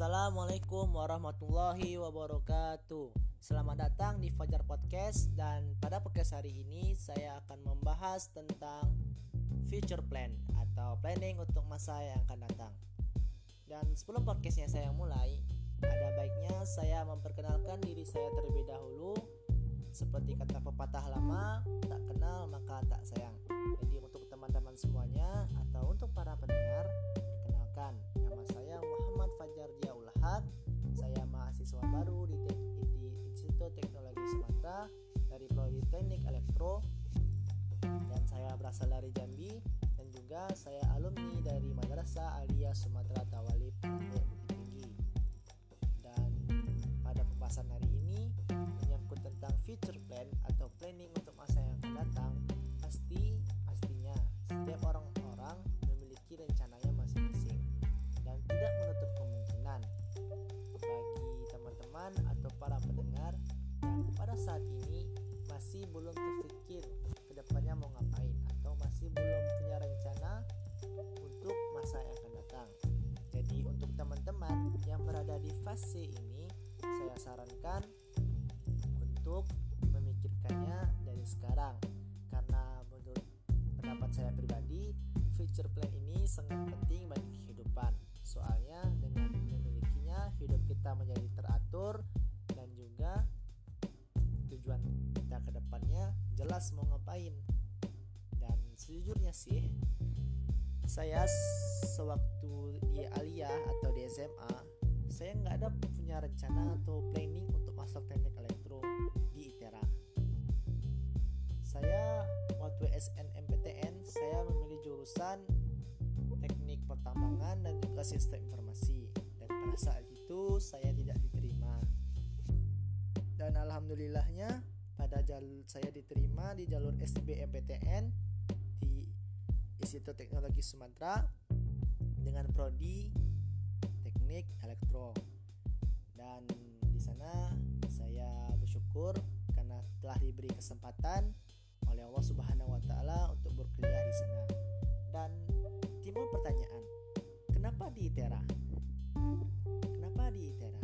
Assalamualaikum warahmatullahi wabarakatuh. Selamat datang di Fajar Podcast Dan pada podcast hari ini saya akan membahas tentang Future plan atau planning untuk masa yang akan datang. Dan sebelum podcastnya saya mulai Ada baiknya saya memperkenalkan diri saya terlebih dahulu. Seperti kata pepatah lama Tak kenal maka tak sayang. Jadi Dari Prodi Teknik Elektro Dan saya berasal dari Jambi Dan juga saya alumni dari Madrasah Aliyah Sumatera Tawalib saat ini masih belum terpikir ke depannya mau ngapain atau masih belum punya rencana untuk masa yang akan datang. Jadi untuk teman-teman yang berada di fase ini saya sarankan untuk memikirkannya dari sekarang karena menurut pendapat saya pribadi future plan ini sangat penting bagi kehidupan soalnya dengan memilikinya hidup kita menjadi teratur dan juga jelas mau ngapain. Dan sejujurnya sih saya sewaktu di Alia atau di SMA saya nggak ada punya rencana atau planning untuk masuk teknik elektro di ITERA saya waktu SNMPTN saya memilih jurusan teknik pertambangan dan juga sistem informasi. Dan pada saat itu saya tidak diterima. Dan alhamdulillahnya pada jalur saya diterima di jalur SBMPTN di Institut Teknologi Sumatera dengan prodi teknik elektro dan di sana saya bersyukur karena telah diberi kesempatan oleh Allah Subhanahu wa taala untuk berkuliah di sana. Dan timbul pertanyaan, kenapa di ITERA? Kenapa di ITERA?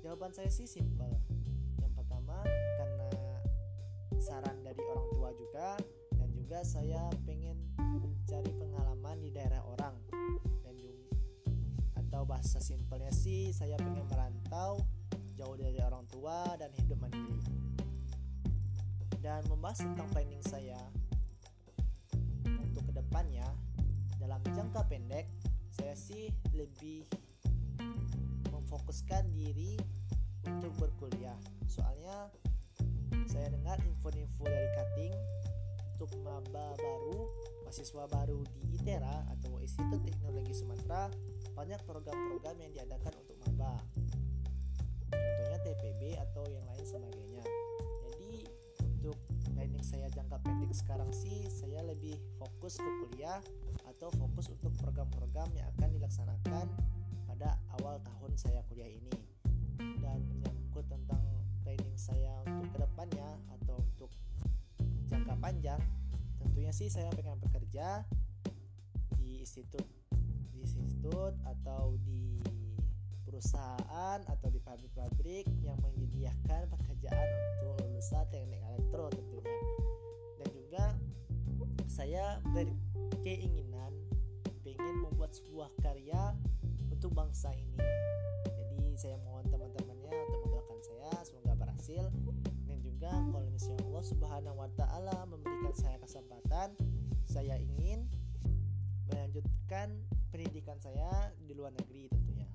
Jawaban saya sih simpel. Juga saya pengen mencari pengalaman di daerah orang. Dan juga atau bahasa simpelnya sih saya pengen merantau jauh dari orang tua dan hidup mandiri. Dan membahas tentang planning saya untuk ke depannya dalam jangka pendek saya sih lebih memfokuskan diri untuk berkuliah. Soalnya saya dengar info-info dari cutting untuk maba baru mahasiswa baru di ITERA atau Institut Teknologi Sumatera banyak program-program yang diadakan untuk maba. Contohnya TPB atau yang lain sebagainya. Jadi untuk planning saya jangka pendek sekarang sih saya lebih fokus ke kuliah atau fokus untuk program-program yang akan dilaksanakan pada awal tahun saya kuliah ini. Dan panjang. Tentunya sih saya pengen bekerja di institut di institut atau di perusahaan atau di pabrik-pabrik yang menyediakan pekerjaan untuk lulusan teknik elektro tentunya. Dan juga saya berkeinginan pengen membuat sebuah karya untuk bangsa ini. Jadi saya mohon teman-temannya Subhanahu Wa Taala memberikan saya kesempatan. Saya ingin melanjutkan pendidikan saya di luar negeri tentunya.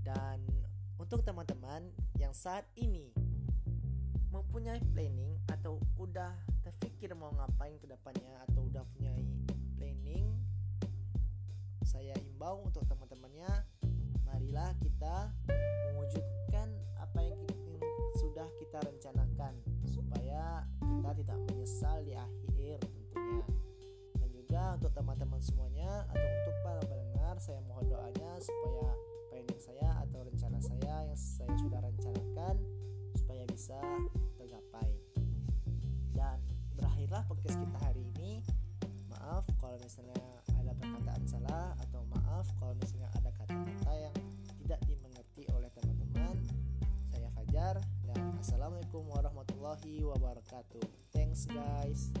Dan untuk teman-teman yang saat ini mempunyai planning atau udah terpikir mau ngapain ke depannya atau udah punya planning saya imbau untuk teman-temannya marilah kita mewujudkan untuk teman-teman semuanya atau untuk para pendengar saya mohon doanya supaya planning saya atau rencana saya yang saya sudah rencanakan supaya bisa tercapai. Dan berakhirlah podcast kita hari ini. Maaf kalau misalnya ada perkataan salah atau maaf kalau misalnya ada kata-kata yang tidak dimengerti oleh teman-teman. Saya Fajar dan assalamualaikum warahmatullahi wabarakatuh. Thanks guys.